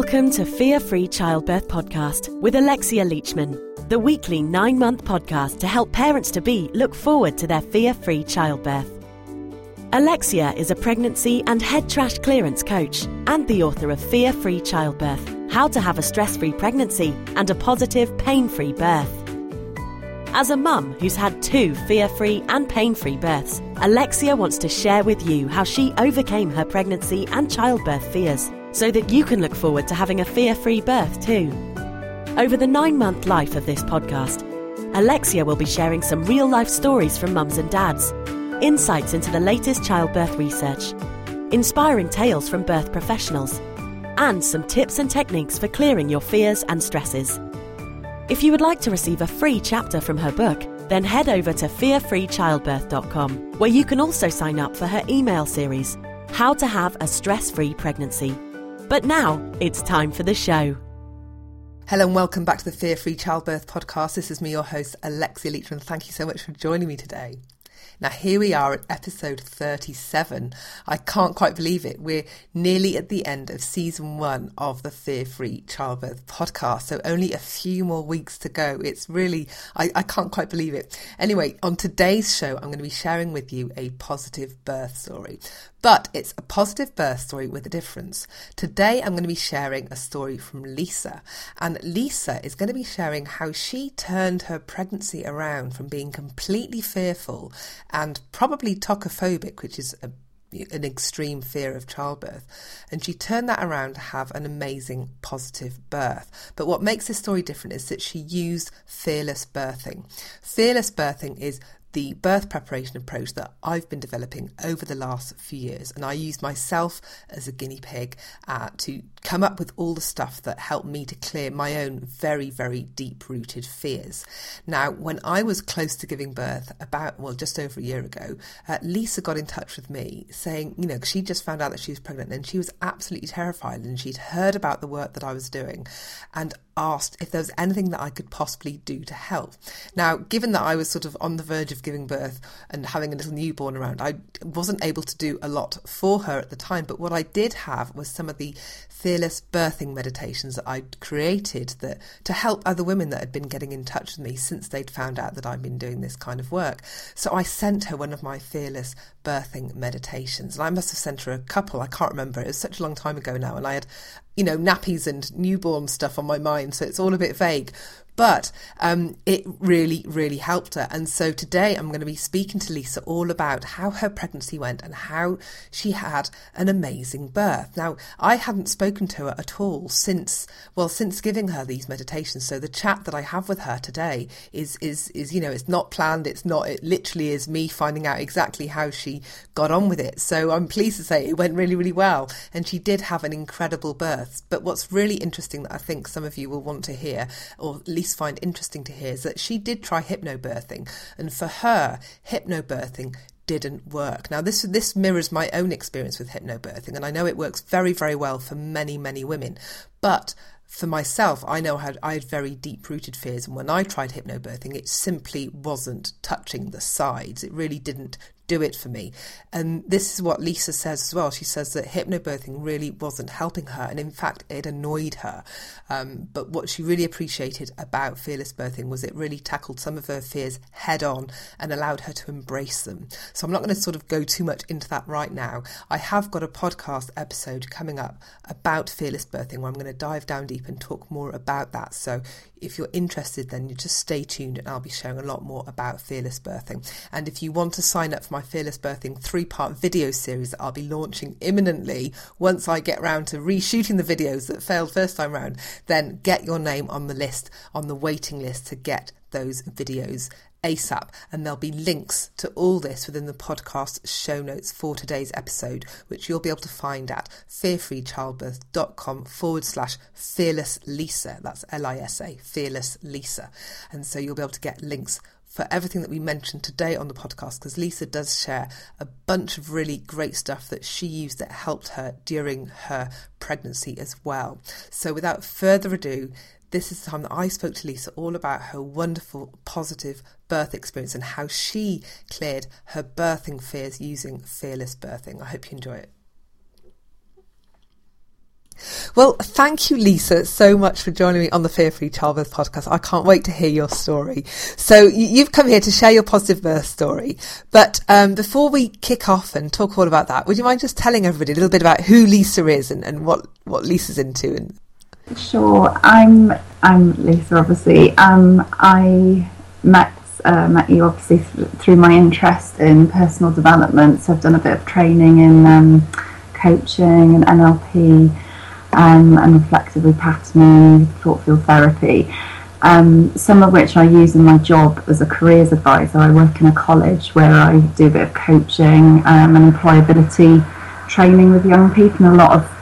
Welcome to Fear Free Childbirth Podcast with Alexia Leachman, the weekly nine month podcast to help parents to be look forward to their fear free childbirth. Alexia is a pregnancy and head trash clearance coach and the author of Fear Free Childbirth How to Have a Stress Free Pregnancy and a Positive Pain Free Birth. As a mum who's had two fear free and pain free births, Alexia wants to share with you how she overcame her pregnancy and childbirth fears so that you can look forward to having a fear free birth too. Over the nine month life of this podcast, Alexia will be sharing some real life stories from mums and dads, insights into the latest childbirth research, inspiring tales from birth professionals, and some tips and techniques for clearing your fears and stresses. If you would like to receive a free chapter from her book, then head over to fearfreechildbirth.com, where you can also sign up for her email series, How to Have a Stress Free Pregnancy. But now it's time for the show. Hello and welcome back to the Fear Free Childbirth podcast. This is me, your host, Alexia Leachman. Thank you so much for joining me today. Now, here we are at episode 37. I can't quite believe it. We're nearly at the end of season one of the Fear Free Childbirth podcast. So, only a few more weeks to go. It's really, I, I can't quite believe it. Anyway, on today's show, I'm going to be sharing with you a positive birth story. But it's a positive birth story with a difference. Today I'm going to be sharing a story from Lisa. And Lisa is going to be sharing how she turned her pregnancy around from being completely fearful and probably tocophobic, which is a an extreme fear of childbirth. And she turned that around to have an amazing positive birth. But what makes this story different is that she used fearless birthing. Fearless birthing is the birth preparation approach that I've been developing over the last few years. And I used myself as a guinea pig uh, to come up with all the stuff that helped me to clear my own very, very deep rooted fears. Now, when I was close to giving birth, about, well, just over a year ago, uh, Lisa got in touch with me saying, you know, she just found out that she was pregnant and she was absolutely terrified and she'd heard about the work that I was doing and asked if there was anything that I could possibly do to help. Now, given that I was sort of on the verge of giving birth and having a little newborn around, I wasn't able to do a lot for her at the time, but what I did have was some of the fearless birthing meditations that I'd created that to help other women that had been getting in touch with me since they'd found out that I'd been doing this kind of work. So I sent her one of my fearless birthing meditations. And I must have sent her a couple, I can't remember. It was such a long time ago now, and I had you know, nappies and newborn stuff on my mind, so it's all a bit vague. But um, it really, really helped her. And so today I'm going to be speaking to Lisa all about how her pregnancy went and how she had an amazing birth. Now, I hadn't spoken to her at all since, well, since giving her these meditations. So the chat that I have with her today is, is, is, you know, it's not planned. It's not, it literally is me finding out exactly how she got on with it. So I'm pleased to say it went really, really well. And she did have an incredible birth. But what's really interesting that I think some of you will want to hear, or at least find interesting to hear is that she did try hypnobirthing, and for her, hypnobirthing didn't work. Now, this this mirrors my own experience with hypnobirthing, and I know it works very, very well for many, many women. But for myself, I know how I had very deep rooted fears, and when I tried hypnobirthing, it simply wasn't touching the sides. It really didn't do it for me. And this is what Lisa says as well. She says that hypnobirthing really wasn't helping her, and in fact, it annoyed her. Um, but what she really appreciated about fearless birthing was it really tackled some of her fears head on and allowed her to embrace them. So I'm not going to sort of go too much into that right now. I have got a podcast episode coming up about fearless birthing where I'm going to dive down deep and talk more about that. So if you're interested, then you just stay tuned and I'll be sharing a lot more about fearless birthing. And if you want to sign up for my my Fearless Birthing three part video series that I'll be launching imminently once I get round to reshooting the videos that failed first time round, then get your name on the list, on the waiting list to get those videos ASAP, and there'll be links to all this within the podcast show notes for today's episode, which you'll be able to find at fearfreechildbirth.com forward slash fearless Lisa. That's L I S A, fearless Lisa. And so you'll be able to get links for everything that we mentioned today on the podcast because Lisa does share a bunch of really great stuff that she used that helped her during her pregnancy as well. So, without further ado, this is the time that I spoke to Lisa all about her wonderful positive birth experience and how she cleared her birthing fears using fearless birthing. I hope you enjoy it. Well, thank you, Lisa, so much for joining me on the Fear Free Childbirth podcast. I can't wait to hear your story. So, you've come here to share your positive birth story. But um, before we kick off and talk all about that, would you mind just telling everybody a little bit about who Lisa is and, and what, what Lisa's into? And... Sure. I'm I'm Lisa, obviously. Um, I met uh, met you obviously th- through my interest in personal development. So I've done a bit of training in um, coaching and NLP um, and reflective repatterning, thought field therapy. Um, some of which I use in my job as a careers advisor. I work in a college where I do a bit of coaching um, and employability training with young people, and a lot of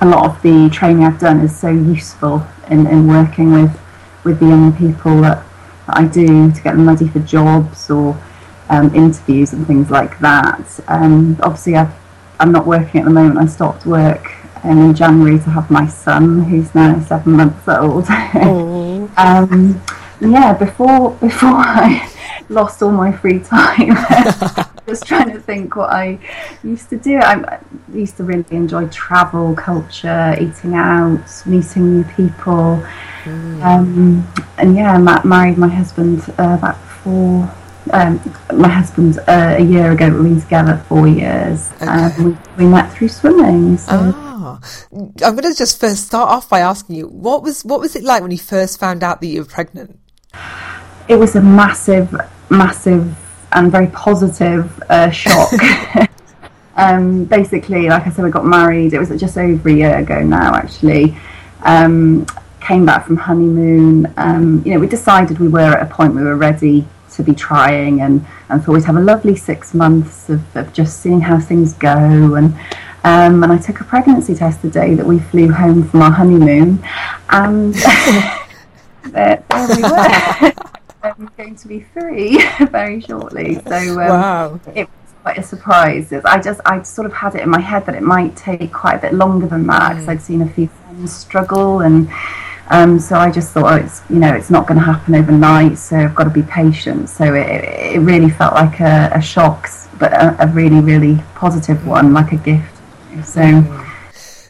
a lot of the training I've done is so useful in, in working with with the young people that, that I do to get them ready for jobs or um, interviews and things like that. Um, obviously, i am not working at the moment. I stopped work um, in January to have my son, who's now seven months old. um, yeah, before before I lost all my free time. Just trying to think what I used to do. I used to really enjoy travel, culture, eating out, meeting new people. Mm. Um, and yeah, I married my husband uh, about four. Um, my husband uh, a year ago. We've been together four years. Okay. Um, we, we, met through swimming. So. Ah, I'm going to just first start off by asking you what was what was it like when you first found out that you were pregnant? It was a massive, massive, and very positive uh, shock. um, basically, like I said, we got married. It was just over a year ago now, actually. Um, came back from honeymoon. Um, you know, we decided we were at a point we were ready to be trying, and and thought we'd have a lovely six months of, of just seeing how things go. And um, and I took a pregnancy test the day that we flew home from our honeymoon, and there, there we were. I'm going to be three very shortly. So um, wow. it was quite a surprise. I just I sort of had it in my head that it might take quite a bit longer than that because mm. I'd seen a few friends struggle and. Um, so I just thought, oh, it's you know, it's not going to happen overnight. So I've got to be patient. So it, it really felt like a, a shock, but a, a, really, really positive one, like a gift. So. Mm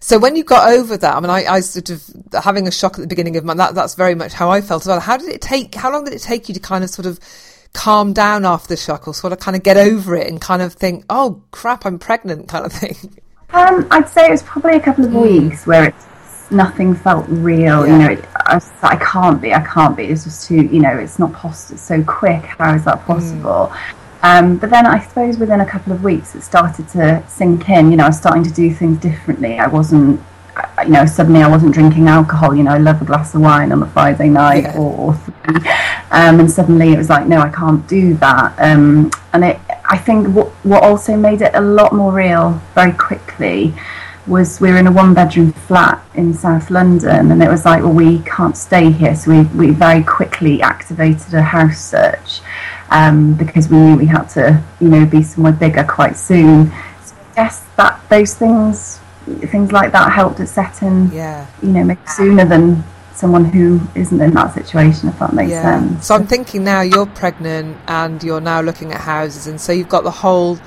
so when you got over that, I mean, I, I sort of having a shock at the beginning of my that that's very much how I felt as well. How did it take? How long did it take you to kind of sort of calm down after the shock, or sort of kind of get over it and kind of think, oh crap, I'm pregnant, kind of thing? Um, I'd say it was probably a couple of mm. weeks where it nothing felt real. Yeah. You know, it, I, I, can't be, I can't be. It's just too, you know, it's not possible. It's so quick. How is that possible? Mm. Um, but then I suppose within a couple of weeks it started to sink in. You know, I was starting to do things differently. I wasn't, you know, suddenly I wasn't drinking alcohol. You know, I love a glass of wine on a Friday night yeah. or, or three. Um, and suddenly it was like, no, I can't do that. Um, and it, I think what, what also made it a lot more real very quickly was we were in a one bedroom flat in South London and it was like, well, we can't stay here. So we, we very quickly activated a house search um, because we knew we had to, you know, be somewhere bigger quite soon. So I guess that those things, things like that, helped it set in, yeah. you know, maybe sooner than someone who isn't in that situation, if that makes yeah. sense. So I'm thinking now you're pregnant and you're now looking at houses, and so you've got the whole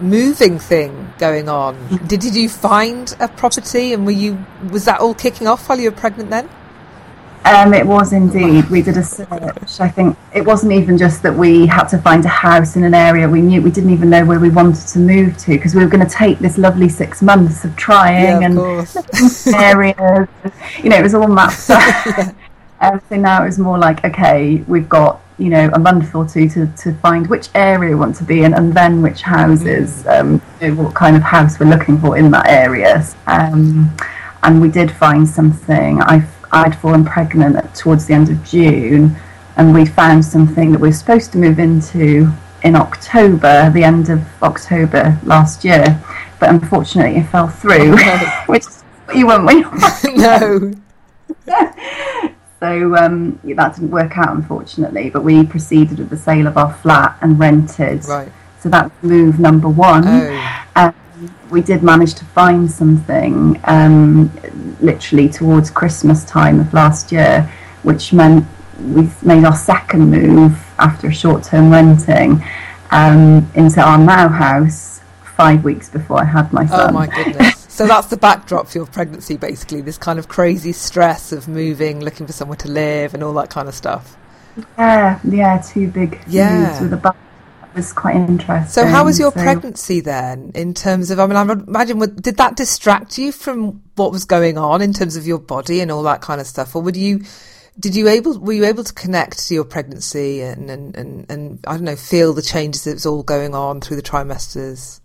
moving thing going on. Did, did you find a property, and were you was that all kicking off while you were pregnant then? Um, it was indeed. We did a search. I think it wasn't even just that we had to find a house in an area we knew. We didn't even know where we wanted to move to because we were going to take this lovely six months of trying yeah, of and areas. You know, it was all mapped out. yeah. um, so now it was more like, okay, we've got you know a month or two to, to find which area we want to be in and then which houses, mm. um, you know, what kind of house we're looking for in that area. Um, and we did find something. I I'd fallen pregnant towards the end of June, and we found something that we were supposed to move into in October, the end of October last year, but unfortunately it fell through, oh, which you weren't when No. so um, that didn't work out, unfortunately, but we proceeded with the sale of our flat and rented. Right. So that's move number one. Oh. Um, we did manage to find something um, literally towards Christmas time of last year, which meant we made our second move after short term renting um, into our now house five weeks before I had my son. Oh my goodness! So that's the backdrop for your pregnancy, basically. This kind of crazy stress of moving, looking for somewhere to live, and all that kind of stuff. Yeah, yeah, two big Yeah. moves with a. That was quite interesting. So, how was your So- pregnancy then? In terms of, I mean, I imagine, did that distract you from what was going on in terms of your body and all that kind of stuff, or would you? Did you able were you able to connect to your pregnancy and and, and, and I don't know feel the changes that was all going on through the trimesters?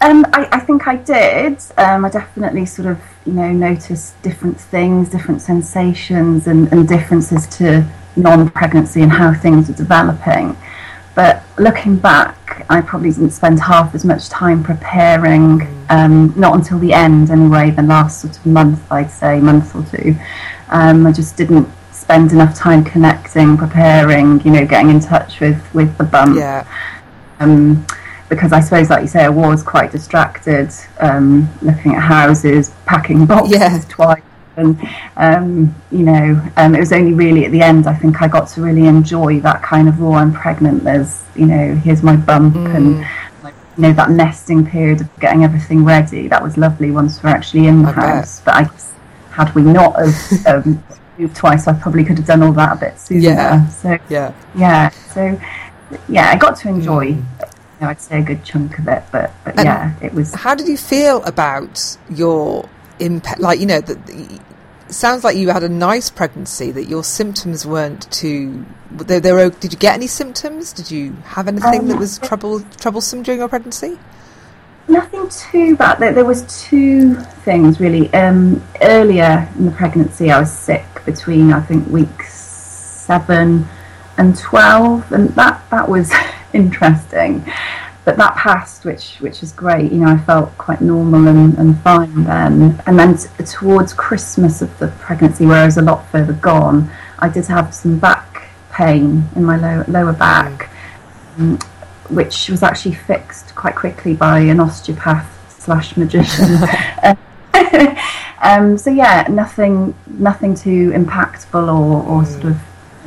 Um, I, I think I did. Um, I definitely sort of, you know, noticed different things, different sensations, and, and differences to non-pregnancy and how things were developing. But looking back, I probably didn't spend half as much time preparing. Um, not until the end, anyway. The last sort of month, I'd say, month or two. Um, I just didn't spend enough time connecting, preparing. You know, getting in touch with with the bump Yeah, um, because I suppose, like you say, I was quite distracted, um, looking at houses, packing boxes Yeah. twice, and um, you know, um, it was only really at the end I think I got to really enjoy that kind of. Oh, I'm pregnant. There's, you know, here's my bump, and you know that nesting period of getting everything ready. That was lovely once we're actually in the I bet. house. But I guess had we not have um, moved twice, I probably could have done all that a bit sooner. Yeah. So yeah. yeah so yeah i got to enjoy you know, i'd say a good chunk of it but, but. Yeah it was How did you feel about your impact? Like, you know, that it sounds like you had a nice pregnancy, that your symptoms weren't too. They, they were, did you get any symptoms? Did you have anything that Um, was trouble, troublesome during your pregnancy? nothing too bad there, there was two things really um, earlier in the pregnancy i was sick between i think weeks 7 and 12 and that that was interesting. But that passed which which is great. You know i felt quite normal and, and fine then. And then t- towards christmas of the pregnancy where i was a lot further gone i did have some back pain in my lower, lower back um, which was actually fixed quite quickly by an osteopath slash magician. Um, so yeah nothing nothing too impactful or, or sort of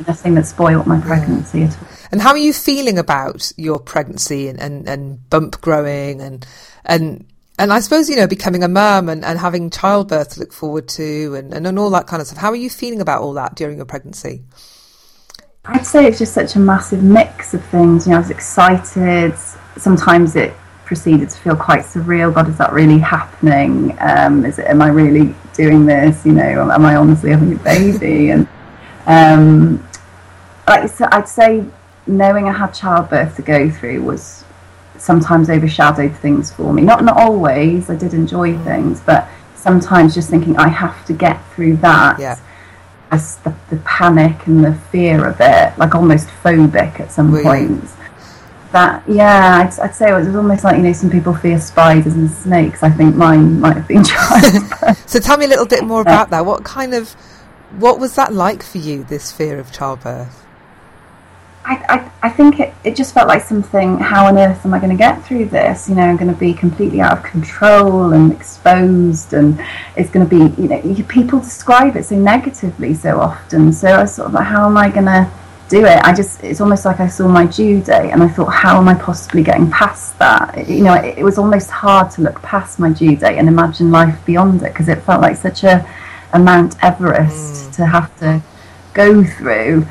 nothing that spoilt my pregnancy at all And how are you feeling about your pregnancy and, and, and bump growing and and and I suppose you know becoming a mum and, and having childbirth to look forward to and, and, and all that kind of stuff. How are you feeling about all that during your pregnancy? I'd say it's just such a massive mix of things. You know, I was excited. Sometimes it proceeded to feel quite surreal. God, is that really happening? Um, is it? Am I really doing this? You know, am I honestly having a baby? And um, like so I'd say, knowing I had childbirth to go through was sometimes overshadowed things for me. Not not always. I did enjoy mm. things, but sometimes just thinking I have to get through that Yeah. as the, the panic and the fear of it, like almost phobic at some you? points. That yeah, I'd, I'd say it was, it was almost like you know some people fear spiders and snakes. I think mine might have been childbirth. So tell me a little bit more about that. What kind of what was that like for you? This fear of childbirth. I, I, I think it, it just felt like something. How on earth am I going to get through this? You know, I'm going to be completely out of control and exposed, and it's going to be. You know, people describe it so negatively so often. So I was sort of like, how am I going to do it? I just, it's almost like I saw my due date, and I thought, how am I possibly getting past that? You know, it, it was almost hard to look past my due date and imagine life beyond it because it felt like such a, a Mount Everest mm. to have to go through.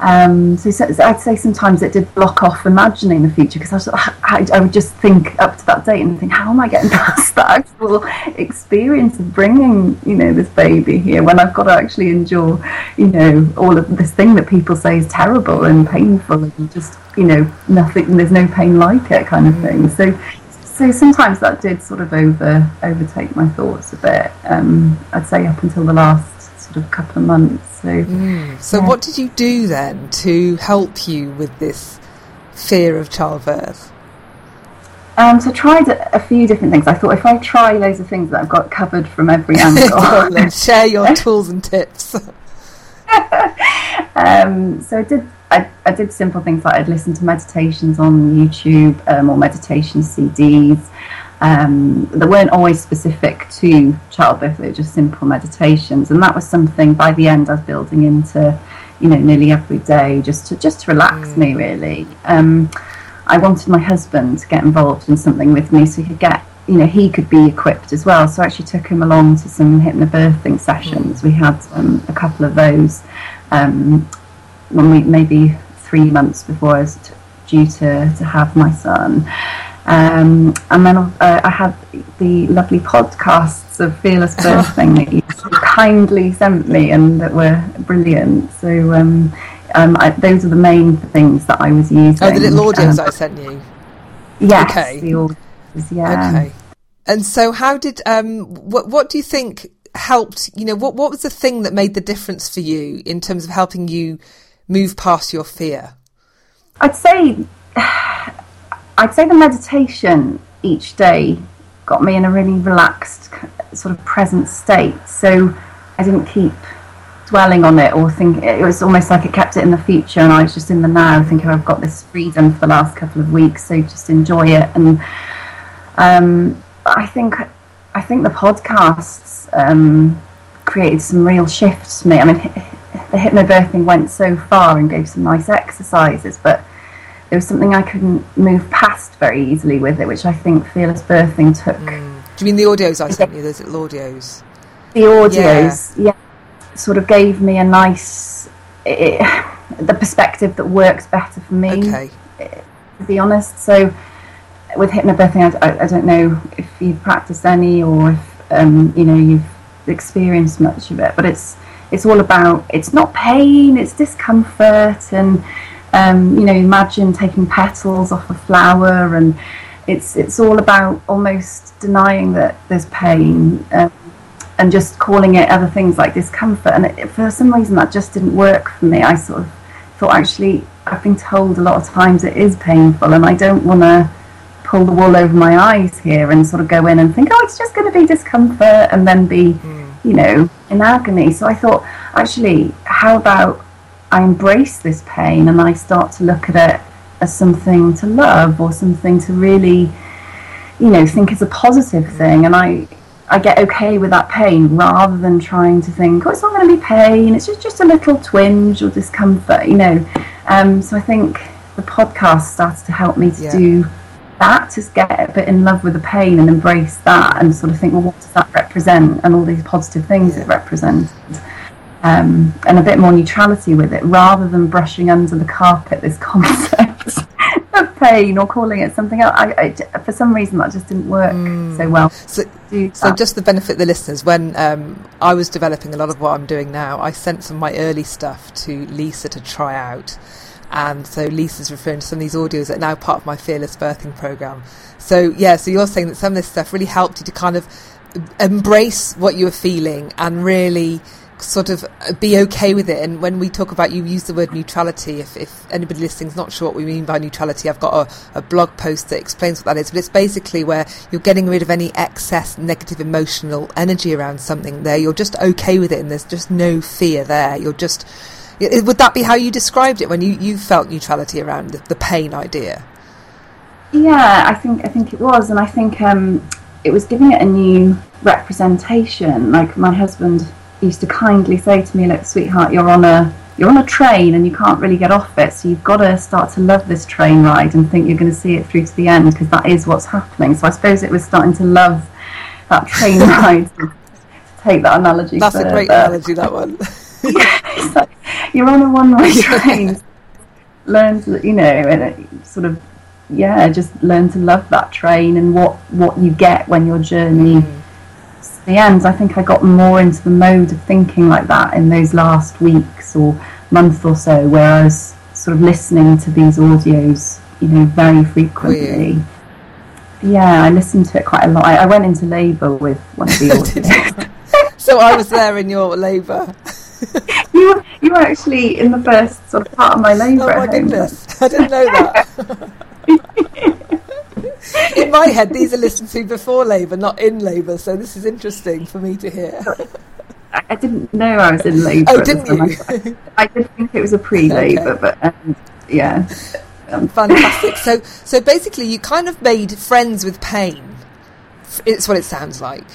Um, so, so I'd say sometimes it did block off imagining the future because I, was sort of- I, I would just think up to that date and think, how am I getting past that actual experience of bringing, you know, this baby here when I've got to actually endure, you know, all of this thing that people say is terrible and painful and just, you know, nothing, there's no pain like it kind of thing. So, so sometimes that did sort of over overtake my thoughts a bit. Um, I'd say up until the last sort of couple of months. So. So what did you do then to help you with this fear of childbirth? Um, so I tried a, a few different things. I thought if I try loads of things that I've got covered from every angle. then, share your tools and tips. um, so I did. I, I did simple things like I'd listen to meditations on YouTube um, or meditation CDs. Um, that weren't always specific to childbirth; they were just simple meditations, and that was something. By the end, I was building into, you know, nearly every day, just to just to relax me, really. Um, I wanted my husband to get involved in something with me so he could get, you know, he could be equipped as well. So I actually took him along to some hypnobirthing sessions. We had um, a couple of those um, when we maybe three months before I was t- due to, to have my son. Um, and then uh, I had the lovely podcasts of Fearless Birthing that you kindly sent me and that were brilliant. So um, um, I, those are the main things that I was using. Oh, the little audios that I sent you. Yes, Okay. the audios, yeah. Okay. And so, how did um, what what do you think helped? You know, what what was the thing that made the difference for you in terms of helping you move past your fear? I'd say I'd say the meditation each day got me in a really relaxed sort of present state. So I didn't keep dwelling on it or think it was almost like it kept it in the future and I was just in the now thinking I've got this freedom for the last couple of weeks so just enjoy it and um, I think I think the podcasts um, created some real shifts for me. I mean, the hypnobirthing went so far and gave some nice exercises, but there was something I couldn't move past very easily with it, which I think fearless birthing took. Do you mean the audios I sent you? Those little audios. The audios, yeah. sort of gave me a nice it, the perspective that works better for me. Okay. to be honest. So with hypnobirthing, I, I, I don't know if you've practiced any or if um, you know you've experienced much of it, but it's it's all about it's not pain, it's discomfort, and um, you know imagine taking petals off a flower, and it's it's all about almost denying that there's pain. Um, and just calling it other things like discomfort, and it, for some reason that just didn't work for me. I sort of thought actually I've been told a lot of times it is painful, and I don't want to pull the wool over my eyes here and sort of go in and think, oh, it's just going to be discomfort, and then be, you know, in agony. So I thought, actually, how about I embrace this pain and I start to look at it as something to love or something to really, you know, think is a positive thing, and I. I get okay with that pain rather than trying to think, oh, it's not going to be pain, it's just, just a little twinge or discomfort, you know. Um, so I think the podcast started to help me to Yeah. do that, to get a bit in love with the pain and embrace that and sort of think, well, what does that represent and all these positive things it represents. Um, and a bit more neutrality with it rather than brushing under the carpet this concept of pain or calling it something else. I, I- for some reason, that just didn't work so well. So, so just to benefit the listeners, when um, I was developing a lot of what I'm doing now, I sent some of my early stuff to Lisa to try out. And so Lisa's referring to some of these audios that are now part of my Fearless Birthing program. So, yeah, so you're saying that some of this stuff really helped you to kind of embrace what you were feeling and really sort of be okay with it. And when we talk about, you use the word neutrality. If, if anybody listening's not sure what we mean by neutrality, I've got a, a blog post that explains what that is. But it's basically where you're getting rid of any excess negative emotional energy around something there. You're just okay with it and there's just no fear there. You're just, would that be how you described it when you, you felt neutrality around the, the pain idea? Yeah, I think I think it was, and I think um, it was giving it a new representation. Like my husband used to kindly say to me, "Look, sweetheart, you're on a you're on a train and you can't really get off it, so you've got to start to love this train ride and think you're going to see it through to the end because that is what's happening." So I suppose it was starting to love that train ride. take that analogy. That's a great analogy, that one. Like you're on a one-way train. learn to, you know, and sort of, yeah, just learn to love that train and what what you get when your journey to the end. I think I got more into the mode of thinking like that in those last weeks or month or so, where I was sort of listening to these audios, you know, very frequently. Yeah, I listened to it quite a lot. I, I went into labour with one of the audios. so I was there in your labour. you were you were actually in the first sort of part of my oh labour. Oh my goodness, I didn't know that. in my head, these are listened to before labour, not in labour, so this is interesting for me to hear. I didn't know I was in labour. Oh, didn't you? I, I did think it was a pre-labour, Okay. but um, yeah. Fantastic. So, so basically, you kind of made friends with pain. It's what it sounds like.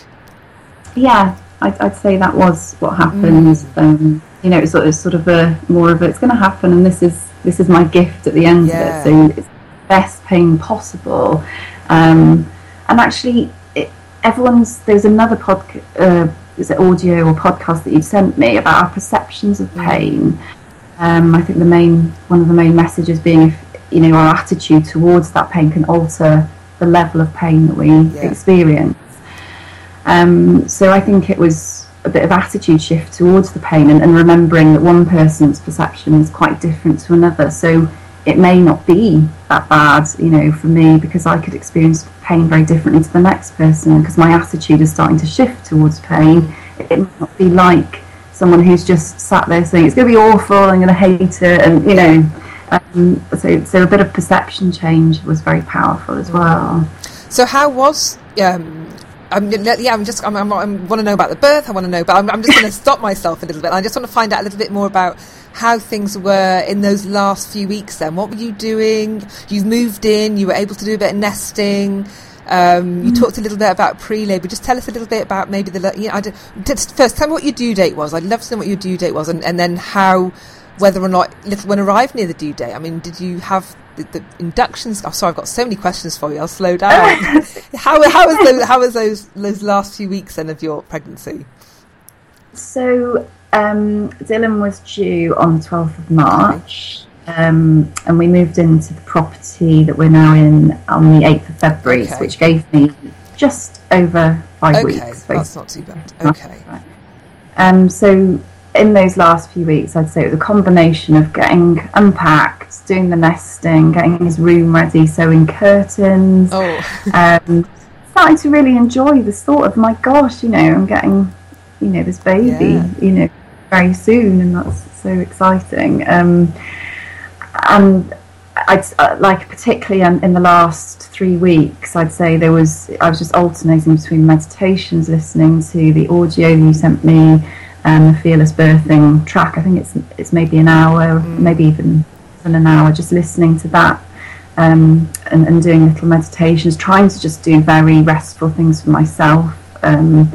Yeah, I'd, I'd say that was what happened. Mm. Um, you know, it's sort of, sort of a more of a, it's going to happen, and this is this is my gift at the end Yeah. of it. So it's best pain possible. Um, and actually, it, everyone's there's another podcast, uh, is it audio or podcast that you sent me about our perceptions of mm. pain. Um, I think the main one of the main messages being if you know our attitude towards that pain can alter the level of pain that we yeah. experience. Um, so I think it was a bit of attitude shift towards the pain and, and remembering that one person's perception is quite different to another. So it may not be that bad, you know, for me because I could experience pain very differently to the next person because my attitude is starting to shift towards pain. It might not be like someone who's just sat there saying it's going to be awful, I'm going to hate it, and you know. Um, so, so a bit of perception change was very powerful as well. So, how was um, I'm, yeah, I'm just, I'm, I'm, i want to know about the birth. I want to know, but I'm, I'm just going to stop myself a little bit. I just want to find out a little bit more about how things were in those last few weeks. Then, what were you doing? You've moved in. You were able to do a bit of nesting. Um, you mm. talked a little bit about pre-labour. Just tell us a little bit about maybe the. You know, just, first, tell me what your due date was. I'd love to know what your due date was, and, and then how, whether or not little one arrived near the due date. I mean, did you have the, the, inductions. Oh, sorry, I've got so many questions for you. I'll slow down. how how was those, how was those those last few weeks then of your pregnancy? So um, Dylan was due on the twelfth of March, okay. um, and we moved into the property that we're now in on the eighth of February, okay. which gave me just over five okay. weeks. That's not too bad. Okay. Right. Um, so in those last few weeks, I'd say it was a combination of getting unpacked, doing the nesting, getting his room ready, sewing curtains, oh. um, starting to really enjoy the thought of my gosh, you know, I'm getting, you know, this baby, yeah. you know, very soon, and that's so exciting. Um, and I'd uh, like particularly in, in, the last three weeks, I'd say there was I was just alternating between meditations, listening to the audio you sent me um, the fearless birthing track. I think it's it's maybe an hour, mm. maybe even even an hour, just listening to that um, and, and, doing little meditations, trying to just do very restful things for myself. Um,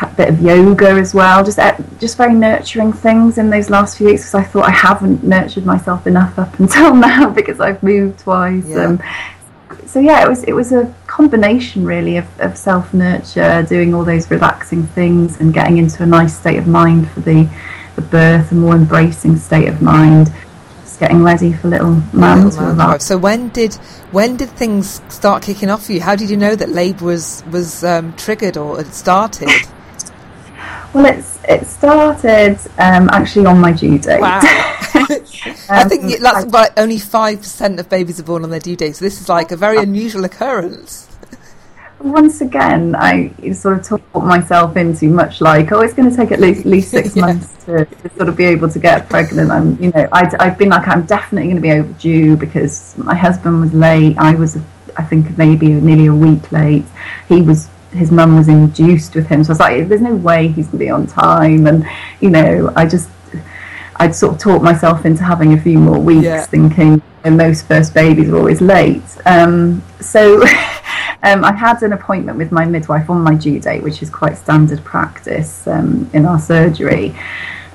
a bit of yoga as well, just uh, just very nurturing things in those last few weeks because I thought I haven't nurtured myself enough up until now because I've moved twice. Yeah. Um, so yeah, it was it was a combination really of, of self nurture, doing all those relaxing things, and getting into a nice state of mind for the the birth, a more embracing state of mind. Just getting ready for little man to arrive. So when did when did things start kicking off for you? How did you know that labour was was um, triggered or had started? well, it's it started um, actually on my due date. Wow. I think um, that's about only five percent of babies are born on their due date. So this is like a very unusual occurrence. Once again, I sort of talk myself into much like, oh, it's going to take at least, at least six yeah. months to, to, sort of be able to get pregnant. I'm, you know, i have been like, I'm definitely going to be overdue because my husband was late. I was, I think, maybe nearly a week late. He was his mum was induced with him. So I was like, there's no way he's going to be on time. And, you know, I just I'd sort of talked myself into having a few more weeks, yeah. thinking most first babies are always late. Um, so um, I had an appointment with my midwife on my due date, which is quite standard practice um, in our surgery,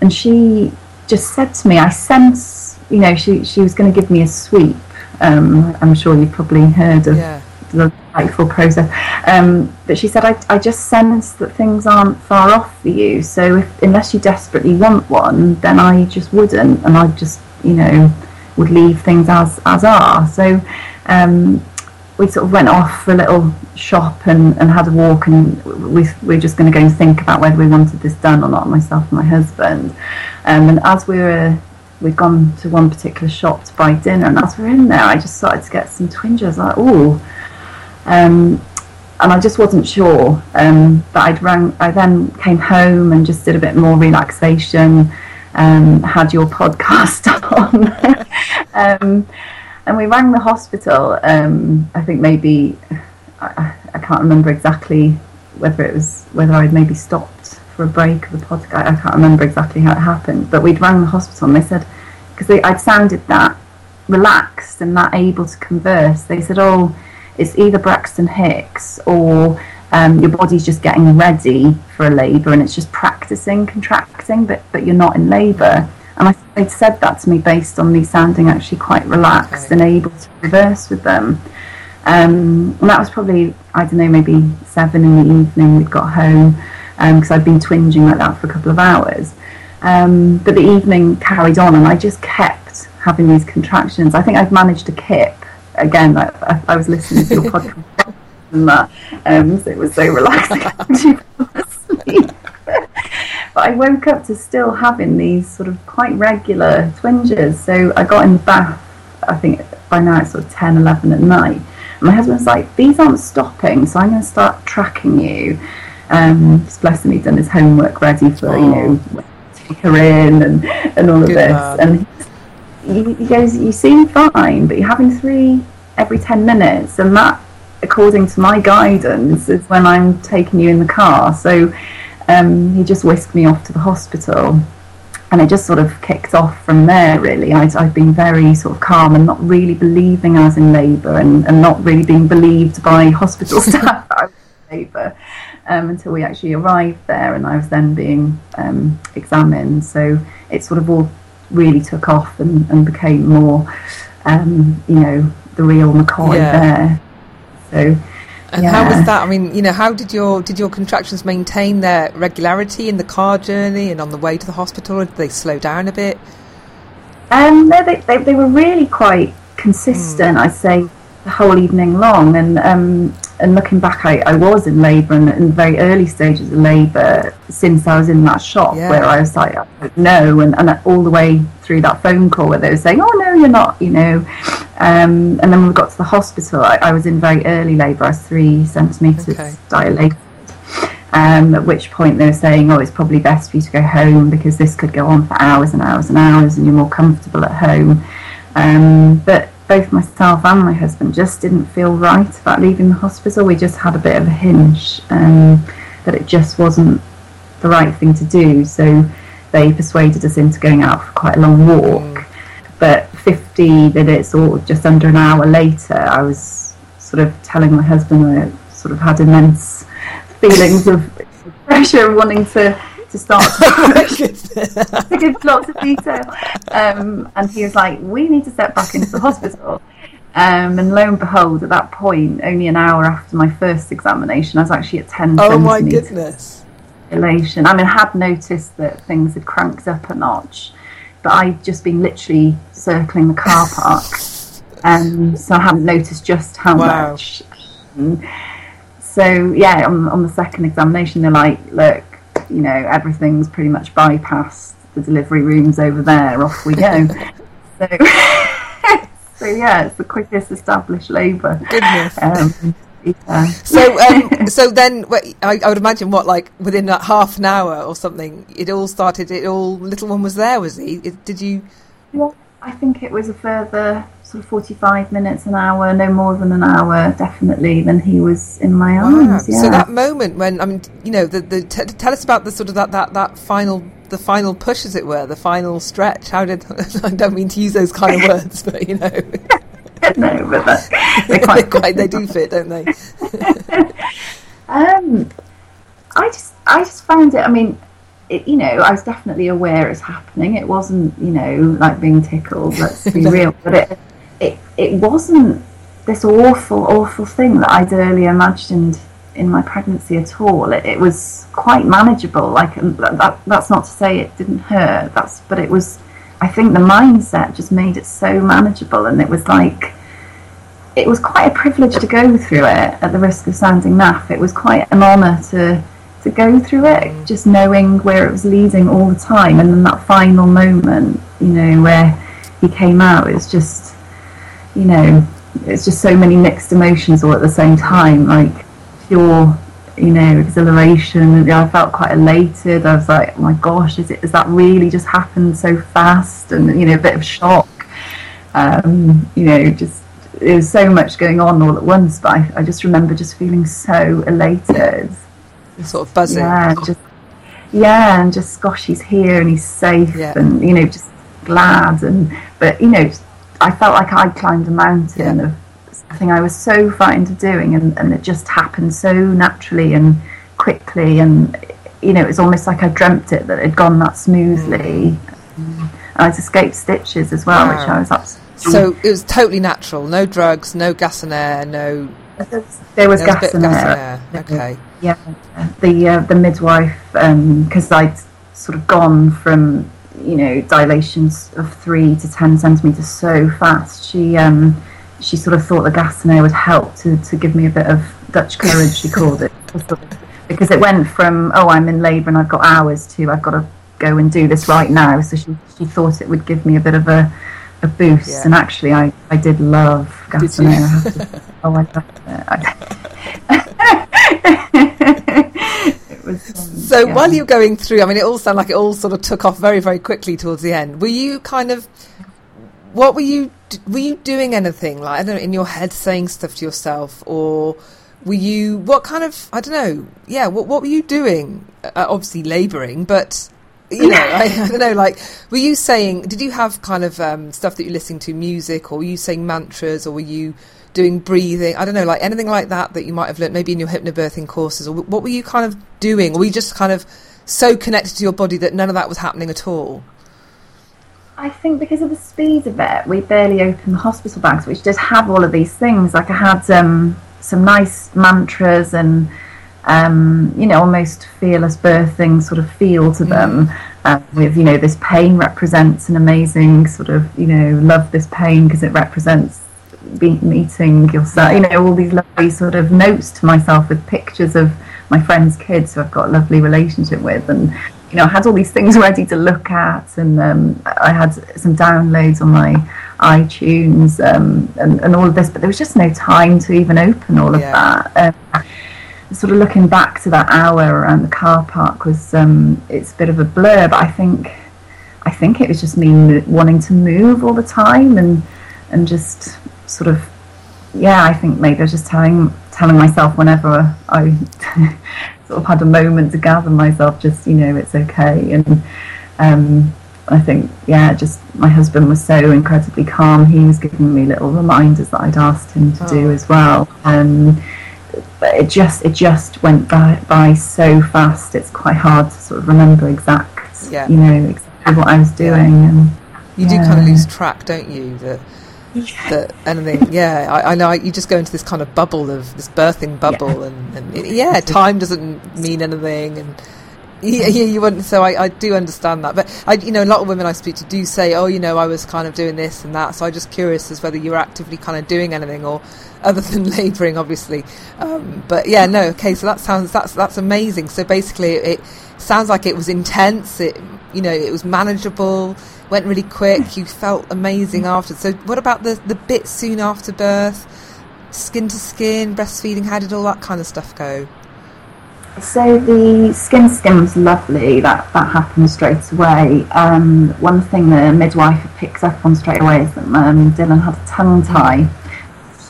and she just said to me, "I sense, you know, she she was going to give me a sweep." Um, I'm sure you've probably heard of. Yeah delightful process. Um, but she said, I, I just sense that things aren't far off for you. So if, unless you desperately want one, then I just wouldn't, and I just, you know, would leave things as as are. So um, we sort of went off for a little shop and, and had a walk, and we, we were just going to go and think about whether we wanted this done or not, myself and my husband. Um, and as we were we'd gone to one particular shop to buy dinner, and as we were in there, I just started to get some twinges. Like, oh, um, and I just wasn't sure. Um, but I'd rang, I then came home and just did a bit more relaxation. Um, had your podcast on, um, and we rang the hospital. Um, I think maybe I, I, can't remember exactly whether it was whether I'd maybe stopped for a break of the podcast. I can't remember exactly how it happened, but we'd rang the hospital and they said because I'd sounded that relaxed and that able to converse. They said, "Oh." It's either Braxton Hicks or um, your body's just getting ready for a labour and it's just practicing contracting, but but you're not in labour. And I, they'd said that to me based on me sounding actually quite relaxed Okay. and able to converse with them. Um, and that was probably, I don't know, maybe seven in the evening we'd got home because I'd been twinging like that for a couple of hours. Um, but the evening carried on and I just kept having these contractions. I think I've managed to kip. Again, I, I, was listening to your podcast and that, um, so it was so relaxing but I woke up to still having these sort of quite regular twinges. So I got in the bath, I think by now it's sort of 10, 11 at night. And my husband's like, these aren't stopping, so I'm going to start tracking you. Um, just bless him, he'd done his homework ready for, you know, take her in and, and all of Good this. man. And he, he goes, you seem fine, but you're having three every 10 minutes. And that, according to my guidance, is when I'm taking you in the car. So um, he just whisked me off to the hospital. And it just sort of kicked off from there, really. I'd, I'd been very sort of calm and not really believing I was in labour and, and not really being believed by hospital staff that I was in labour um, until we actually arrived there and I was then being um, examined. So it sort of all really took off and, and became more, um, you know, the real McCoy Yeah. there. So And how was that? I mean, you know, how did your did your contractions maintain their regularity in the car journey and on the way to the hospital? Or did they slow down a bit? Um, no, they, they, they were really quite consistent, I'd say, the whole evening long. And um, and looking back, I, I was in labour and in the very early stages of labour since I was in that shop Yeah. where I was like, I don't know, and, and all the way through that phone call where they were saying, oh, no, you're not, you know. Um, and then when we got to the hospital, I, I was in very early labour. I was three centimetres Okay. dilated. Um, at which point they were saying, "Oh, it's probably best for you to go home because this could go on for hours and hours and hours, and you're more comfortable at home." Um, but both myself and my husband just didn't feel right about leaving the hospital. We just had a bit of a hinge um, that it just wasn't the right thing to do. So they persuaded us into going out for quite a long walk. But 50 minutes or just under an hour later, I was sort of telling my husband I sort of had immense feelings of pressure wanting to, to start to give lots of detail. Um, and he was like, "We need to step back into the hospital." Um, and lo and behold, at that point, only an hour after my first examination, I was actually at 10 Oh my goodness! elation. I mean, I had noticed that things had cranked up a notch, but I'd just been literally circling the car park, and so I hadn't noticed just how Wow. much. Um, So yeah, on on the second examination, they're like, "Look, you know, everything's pretty much bypassed. The delivery room's over there. Off we go." so, so yeah, it's the quickest established labour. Goodness. Um, yeah. So, um, so then I, I would imagine what, like within that half an hour or something, it all started. It all little one was there, was he? It, did you? Well, I think it was a further sort of 45 minutes, an hour, no more than an hour, definitely, than he was in my Wow. arms. Yeah. So that moment when I mean, you know, the the t- tell us about the sort of that that that final the final push, as it were, the final stretch. How did I don't mean to use those kind of words, but you know, no, but that, they're they quite, quite they do fit, don't they? Um, I just, I just found it. I mean, it, you know, I was definitely aware it's happening. It wasn't, you know, like being tickled. Let's be real, but it, it, it wasn't this awful, awful thing that I'd earlier imagined in my pregnancy at all. It, it was quite manageable. Like that, that's not to say it didn't hurt. That's, but it was. I think the mindset just made it so manageable, and it was like it was quite a privilege to go through it at the risk of sounding naff. It was quite an honour to to go through it, mm. just knowing where it was leading all the time, and then that final moment, you know, where he came out, it was just, you know, it's just so many mixed emotions all at the same time, like pure, you know, exhilaration. I felt quite elated. I was like, oh my gosh, is it? Has that really just happened so fast? And you know, a bit of shock. Um, you know, just there was so much going on all at once, but I, I just remember just feeling so elated. Sort of buzzing. Yeah, just yeah, and just gosh, he's here and he's safe, Yeah. and you know, just glad and but you know, I felt like I climbed a mountain Yeah. of something I was so frightened of doing, and, and it just happened so naturally and quickly, and you know, it was almost like I dreamt it that it had gone that smoothly. And I'd escaped stitches as well, wow. which I was absolutely. So it was totally natural. No drugs, no gas and air, no. There was, gas, and, gas air. air. Okay. Yeah, the uh, the midwife because um, I'd sort of gone from you know dilations of three to ten centimeters so fast. She um, she sort of thought the gas and air would help to, to give me a bit of Dutch courage. she called it because it went from oh I'm in labour and I've got hours to I've got to go and do this right now. So she she thought it would give me a bit of a a boost, yeah. and actually I, I did love gas and air. oh, I loved it. so yeah. while you're going through, I mean, it all sounded like it all sort of took off very, very quickly towards the end. Were you kind of, what were you, were you doing anything like I don't know in your head, saying stuff to yourself, or were you what kind of I don't know, yeah, what what were you doing? Uh, obviously labouring, but you know, I, I, don't know, like, were you saying, did you have kind of um, stuff that you're listening to, music, or were you saying mantras, or were you doing breathing? I don't know, like anything like that that you might have learned maybe in your hypnobirthing courses, or what were you kind of doing? Or were you just kind of so connected to your body that none of that was happening at all? I think because of the speed of it, we barely opened the hospital bags, which did have all of these things. Like I had um, some nice mantras and um, you know, almost fearless birthing sort of feel to them. Mm. Uh, with you know, this pain represents an amazing sort of you know, love this pain because it represents be- meeting yourself. You know, all these lovely sort of notes to myself with pictures of my friends' kids who I've got a lovely relationship with, and you know, I had all these things ready to look at, and um, I had some downloads on my iTunes um, and, and all of this, but there was just no time to even open all of yeah. that. Um, sort of looking back to that hour around the car park was um, it's a bit of a blur, but I think I think it was just me wanting to move all the time and and just sort of yeah, I think maybe I was just telling telling myself whenever I sort of had a moment to gather myself, just you know, it's okay. And um, I think yeah, just my husband was so incredibly calm. He was giving me little reminders that I'd asked him to oh. do as well. And but it just it just went by, by so fast. It's quite hard to sort of remember exact, yeah. you know, exactly what I was doing. And you yeah. do kind of lose track, don't you? That yeah. that anything, yeah. I, I, know you just go into this kind of bubble of this birthing bubble, and, and it, yeah, time doesn't mean anything, and yeah, yeah, you wouldn't. So I, I do understand that, but I, you know, a lot of women I speak to do say, "Oh, you know, I was kind of doing this and that." So I'm just curious as whether you're actively kind of doing anything, or other than labouring, obviously. Um, but yeah, no. Okay, so that sounds that's that's amazing. So basically, it sounds like it was intense. It you know it was manageable. Went really quick. You felt amazing after. So what about the the bit soon after birth? Skin to skin, breastfeeding. How did all that kind of stuff go? So the skin skin was lovely. That that happened straight away. Um, one thing the midwife picks up on straight away is that um, Dylan had a tongue tie.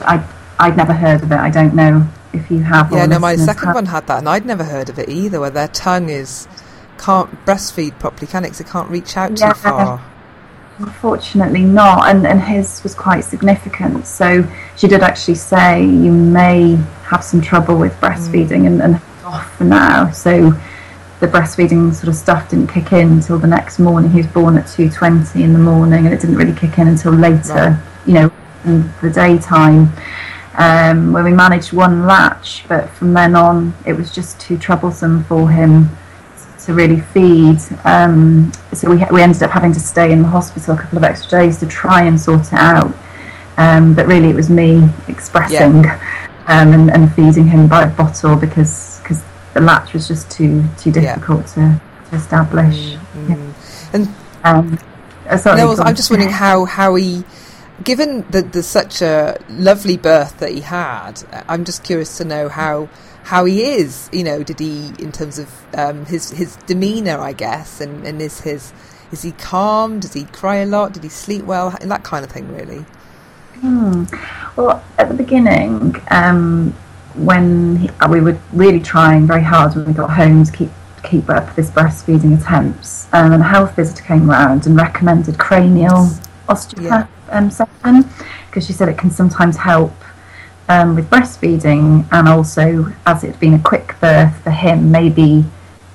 I I'd never heard of it. I don't know if you have. Yeah, no, my second have. one had that, and I'd never heard of it either. Where their tongue is can't breastfeed properly, can it? Because it can't reach out yeah, too far. Unfortunately, not. And and his was quite significant. So she did actually say you may have some trouble with breastfeeding, mm. and, and off for now. So the breastfeeding sort of stuff didn't kick in until the next morning. He was born at two twenty in the morning, and it didn't really kick in until later. Right. You know, in the daytime um, where we managed one latch, but from then on it was just too troublesome for him to really feed. Um, so we, we ended up having to stay in the hospital a couple of extra days to try and sort it out. Um, but really, it was me expressing yeah. um, and, and, feeding him by a bottle because cause the latch was just too too difficult yeah. to, to, establish. Mm-hmm. Yeah. And um, uh, sorry, no, I'm just wondering how how he given that there's such a lovely birth that he had, I'm just curious to know how how he is. You know, did he in terms of um, his his demeanour, I guess, and, and is his is he calm? Does he cry a lot? Did he sleep well? And that kind of thing, really. Hmm. Well, at the beginning, um, when he, we were really trying very hard when we got home to keep keep up this breastfeeding attempts, um, and a health visitor came round and recommended cranial osteopathy. yeah. Um, session because she said it can sometimes help um, with breastfeeding and also as it being a quick birth for him maybe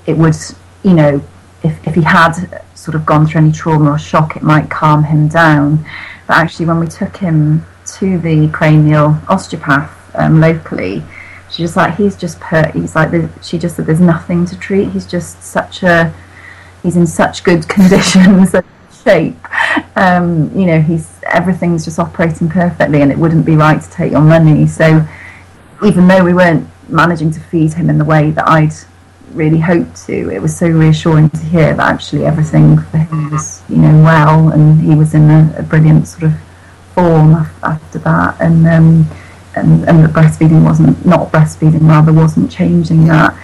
it would you know if, if he had sort of gone through any trauma or shock, it might calm him down. But actually, when we took him to the cranial osteopath um, locally, she just like, he's just per he's like, she just said, there's nothing to treat. He's just such a, he's in such good conditions and shape. Um, you know, he's, everything's just operating perfectly and it wouldn't be right to take your money. So even though we weren't managing to feed him in the way that I'd really hoped to, it was so reassuring to hear that actually everything for him was, you know, well and he was in a, a brilliant sort of form after that. And, um, and, and the breastfeeding wasn't not breastfeeding rather wasn't changing that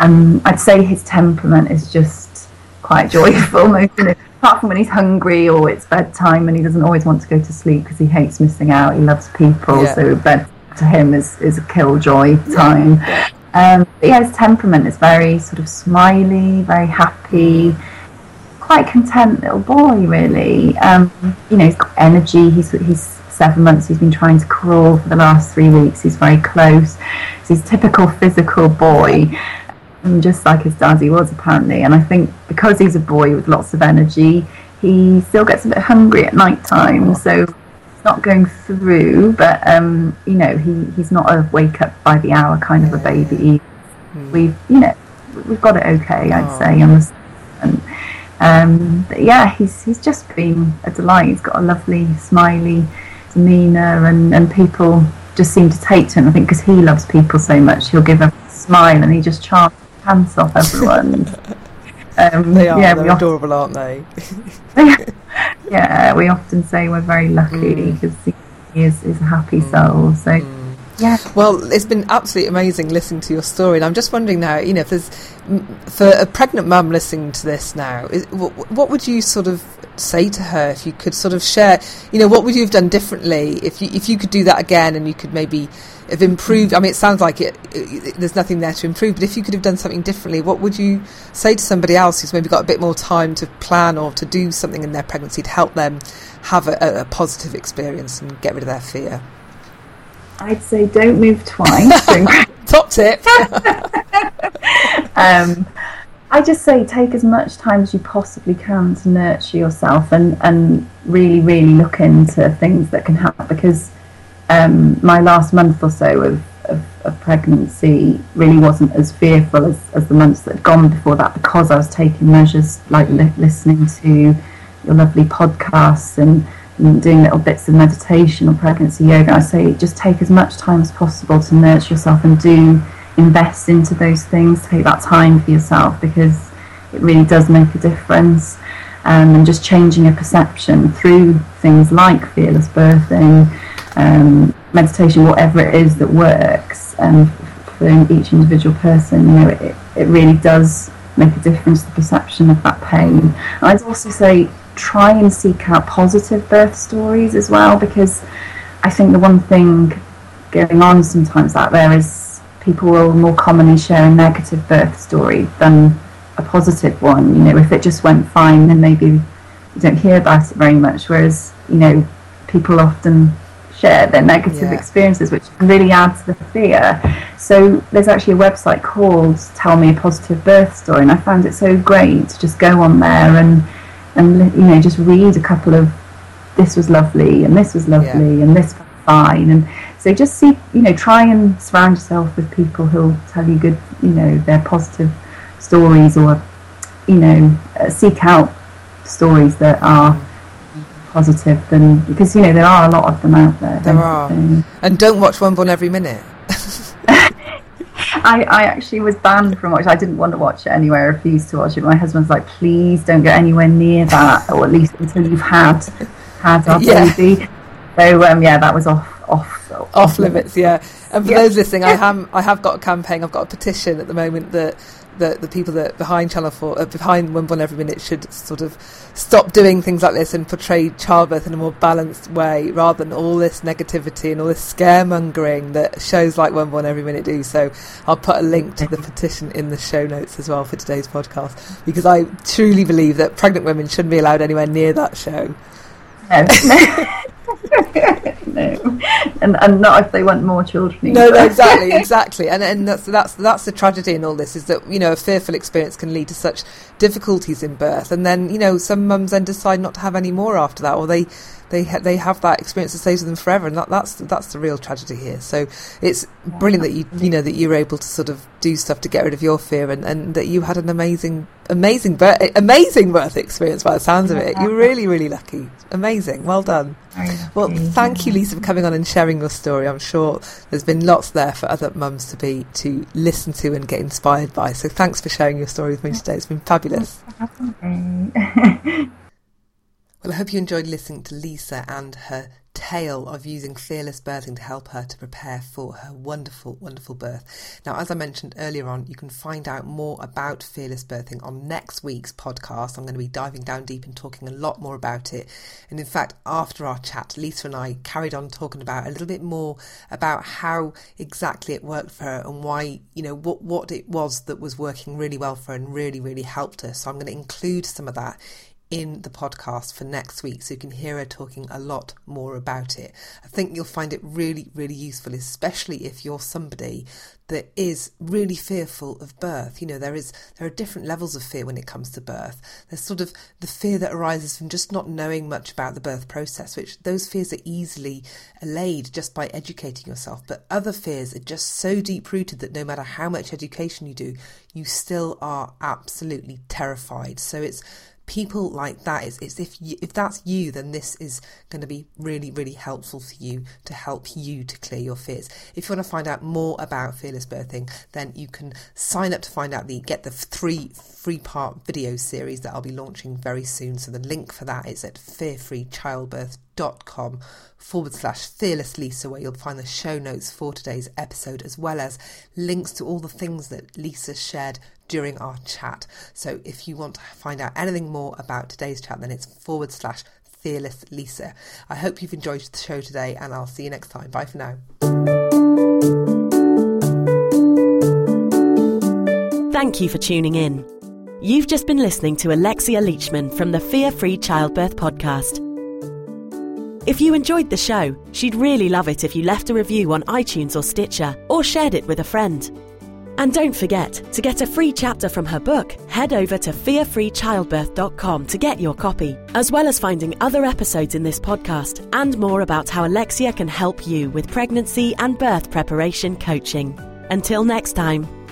and I'd say his temperament is just quite joyful most apart from when he's hungry or it's bedtime and he doesn't always want to go to sleep because he hates missing out he loves people yeah. so bed to him is, is a killjoy time um, but yeah his temperament is very sort of smiley very happy quite content little boy really um, you know he's got energy he's he's seven months. He's been trying to crawl for the last three weeks. He's very close. he's a typical physical boy, and just like his dad, he was apparently. And I think because he's a boy with lots of energy, he still gets a bit hungry at night time. So it's not going through, but um, you know, he, he's not a wake up by the hour kind of a baby. Hmm. We've you know we've got it okay, I'd oh. say. On and, um, yeah, he's he's just been a delight. He's got a lovely, smiley demeanour and, and people just seem to take to him. I think because he loves people so much, he'll give a smile and he just charms pants off everyone. um, they are. Yeah, they're adorable, often, aren't they? yeah, we often say we're very lucky because mm. he is, is a happy mm. soul. So. Mm. Yeah. Well, it's been absolutely amazing listening to your story, and I'm just wondering now, you know, if there's for a pregnant mum listening to this now, is, what, what would you sort of say to her if you could sort of share you know what would you have done differently if you if you could do that again and you could maybe have improved I mean it sounds like it, it, there's nothing there to improve but if you could have done something differently what would you say to somebody else who's maybe got a bit more time to plan or to do something in their pregnancy to help them have a, a positive experience and get rid of their fear? I'd say don't move twice. Top tip. Um, I just say take as much time as you possibly can to nurture yourself and, and really, really look into things that can help because um, my last month or so of, of, of, pregnancy really wasn't as fearful as, as the months that had gone before that because I was taking measures like li- listening to your lovely podcasts and, and doing little bits of meditation or pregnancy yoga. I say just take as much time as possible to nurture yourself and do invest into those things, take that time for yourself because it really does make a difference. Um, and just changing your perception through things like fearless birthing, um, meditation, whatever it is that works, and for each individual person, you know, it, it really does make a difference to the perception of that pain. I'd also say try and seek out positive birth stories as well because I think the one thing going on sometimes out there is people will more commonly share a negative birth story than a positive one. You know, if it just went fine, then maybe you don't hear about it very much. Whereas, you know, people often share their negative yeah. experiences, which really adds to the fear. So there's actually a website called Tell Me a Positive Birth Story, and I found it so great to just go on there and and you know just read a couple of this was lovely and this was lovely yeah. and this was fine and so just see, you know, try and surround yourself with people who'll tell you good, you know, their positive stories, or you know, uh, seek out stories that are positive. than because you know there are a lot of them out there. There are, and don't watch One Born Every Minute. I, I actually was banned from watching. I didn't want to watch it anyway. I refused to watch it. My husband's like, please don't get anywhere near that, or at least until you've had had our yeah. baby. So um, yeah, that was off off off limits. Yeah, and for yeah. those listening, I have I have got a campaign. I've got a petition at the moment that that the people that behind Channel Four, uh, behind One Born Every Minute, should sort of stop doing things like this and portray childbirth in a more balanced way, rather than all this negativity and all this scaremongering that shows like One Born Every Minute do. So I'll put a link to the petition in the show notes as well for today's podcast because I truly believe that pregnant women shouldn't be allowed anywhere near that show. No. no, and and not if they want more children. No, no, exactly, exactly, and and that's that's that's the tragedy in all this is that you know a fearful experience can lead to such difficulties in birth, and then you know some mums then decide not to have any more after that, or they they ha- they have that experience that stays with them forever, and that, that's that's the real tragedy here. So it's brilliant that you you know that you were able to sort of do stuff to get rid of your fear, and, and that you had an amazing amazing birth amazing birth experience by the sounds of it. You're really really lucky. Amazing, well done. Well, thank you, Lisa, for coming on and sharing your story. I'm sure there's been lots there for other mums to be to listen to and get inspired by. So thanks for sharing your story with me today. It's been fabulous. Well, I hope you enjoyed listening to Lisa and her tale of using fearless birthing to help her to prepare for her wonderful, wonderful birth. Now, as I mentioned earlier on, you can find out more about fearless birthing on next week's podcast. I'm going to be diving down deep and talking a lot more about it. And in fact, after our chat, Lisa and I carried on talking about a little bit more about how exactly it worked for her and why, you know, what, what it was that was working really well for her and really, really helped her. So I'm going to include some of that in the podcast for next week so you can hear her talking a lot more about it. I think you'll find it really, really useful, especially if you're somebody that is really fearful of birth. You know, there is there are different levels of fear when it comes to birth. There's sort of the fear that arises from just not knowing much about the birth process, which those fears are easily allayed just by educating yourself. But other fears are just so deep rooted that no matter how much education you do, you still are absolutely terrified. So it's people like that is, is if you, if that's you then this is going to be really really helpful for you to help you to clear your fears. If you want to find out more about fearless birthing then you can sign up to find out the get the three three part video series that I'll be launching very soon. So the link for that is at fearfreechildbirth.com forward slash fearless Lisa, where you'll find the show notes for today's episode, as well as links to all the things that Lisa shared during our chat. So if you want to find out anything more about today's chat, then it's forward slash fearless Lisa. I hope you've enjoyed the show today, and I'll see you next time. Bye for now. Thank you for tuning in. You've just been listening to Alexia Leachman from the Fear Free Childbirth Podcast. If you enjoyed the show, she'd really love it if you left a review on iTunes or Stitcher or shared it with a friend. And don't forget, to get a free chapter from her book, head over to fearfreechildbirth.com to get your copy, as well as finding other episodes in this podcast and more about how Alexia can help you with pregnancy and birth preparation coaching. Until next time.